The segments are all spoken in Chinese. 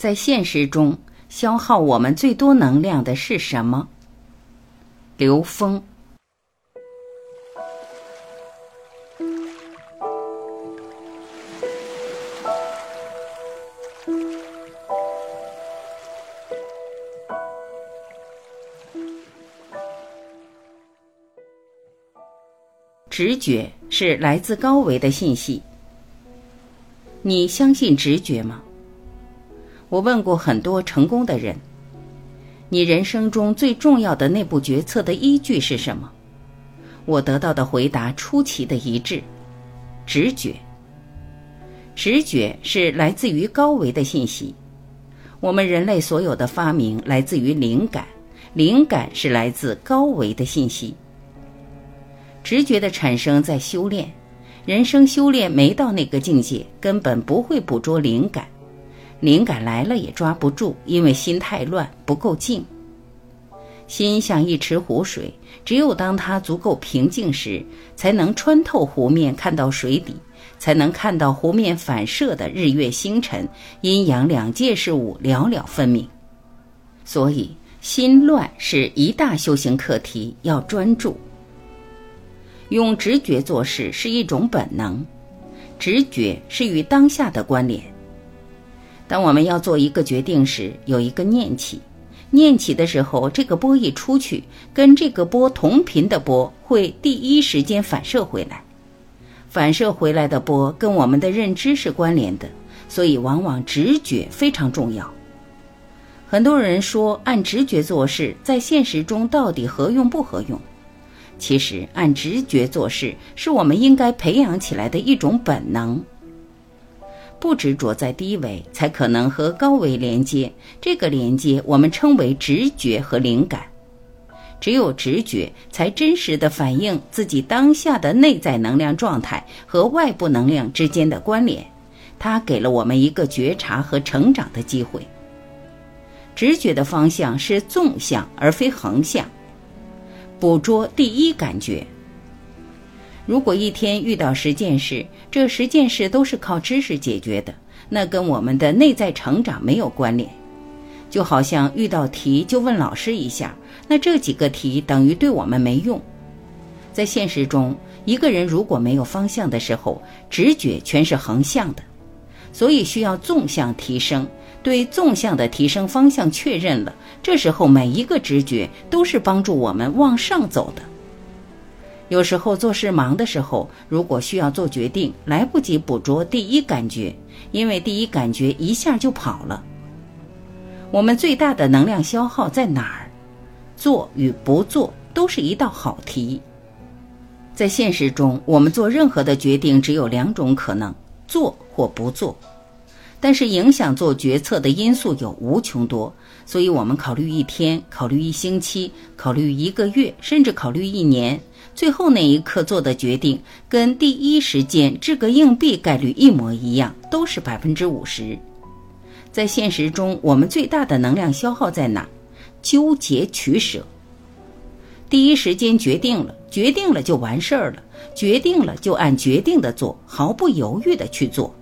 在现实中，消耗我们最多能量的是什么？刘峰。直觉是来自高维的信息。你相信直觉吗？我问过很多成功的人，你人生中最重要的内部决策的依据是什么？我得到的回答出奇的一致：直觉。直觉是来自于高维的信息。我们人类所有的发明来自于灵感，灵感是来自高维的信息。直觉的产生在修炼，人生修炼没到那个境界，根本不会捕捉灵感。灵感来了也抓不住，因为心太乱，不够静。心像一池湖水，只有当它足够平静时，才能穿透湖面看到水底，才能看到湖面反射的日月星辰，阴阳两界事物了了分明。所以，心乱是一大修行课题，要专注。用直觉做事是一种本能，直觉是与当下的关联。当我们要做一个决定时，有一个念起，念起的时候，这个波一出去，跟这个波同频的波会第一时间反射回来，反射回来的波跟我们的认知是关联的，所以往往直觉非常重要。很多人说按直觉做事，在现实中到底合用不合用？其实按直觉做事是我们应该培养起来的一种本能。不执着在低维，才可能和高维连接。这个连接我们称为直觉和灵感。只有直觉，才真实的反映自己当下的内在能量状态和外部能量之间的关联。它给了我们一个觉察和成长的机会。直觉的方向是纵向而非横向，捕捉第一感觉。如果一天遇到十件事，这十件事都是靠知识解决的，那跟我们的内在成长没有关联。就好像遇到题就问老师一下，那这几个题等于对我们没用。在现实中，一个人如果没有方向的时候，直觉全是横向的，所以需要纵向提升。对纵向的提升方向确认了，这时候每一个直觉都是帮助我们往上走的。有时候做事忙的时候，如果需要做决定，来不及捕捉第一感觉，因为第一感觉一下就跑了。我们最大的能量消耗在哪儿？做与不做都是一道好题。在现实中，我们做任何的决定只有两种可能：做或不做。但是影响做决策的因素有无穷多，所以我们考虑一天，考虑一星期，考虑一个月，甚至考虑一年。最后那一刻做的决定，跟第一时间掷个硬币概率一模一样，都是百分之五十。在现实中，我们最大的能量消耗在哪？纠结取舍。第一时间决定了，决定了就完事儿了，决定了就按决定的做，毫不犹豫的去做。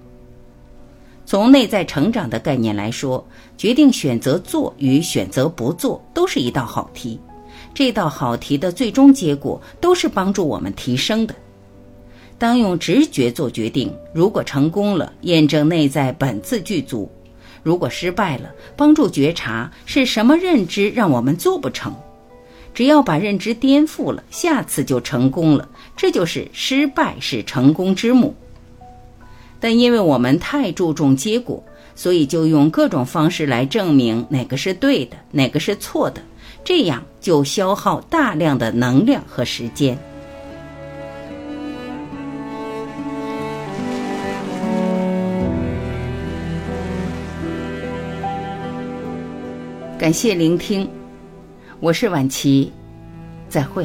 从内在成长的概念来说，决定选择做与选择不做，都是一道好题。这道好题的最终结果都是帮助我们提升的。当用直觉做决定，如果成功了，验证内在本自具足；如果失败了，帮助觉察是什么认知让我们做不成。只要把认知颠覆了，下次就成功了。这就是失败是成功之母。但因为我们太注重结果，所以就用各种方式来证明哪个是对的，哪个是错的。这样就消耗大量的能量和时间。感谢聆听，我是晚琪，再会。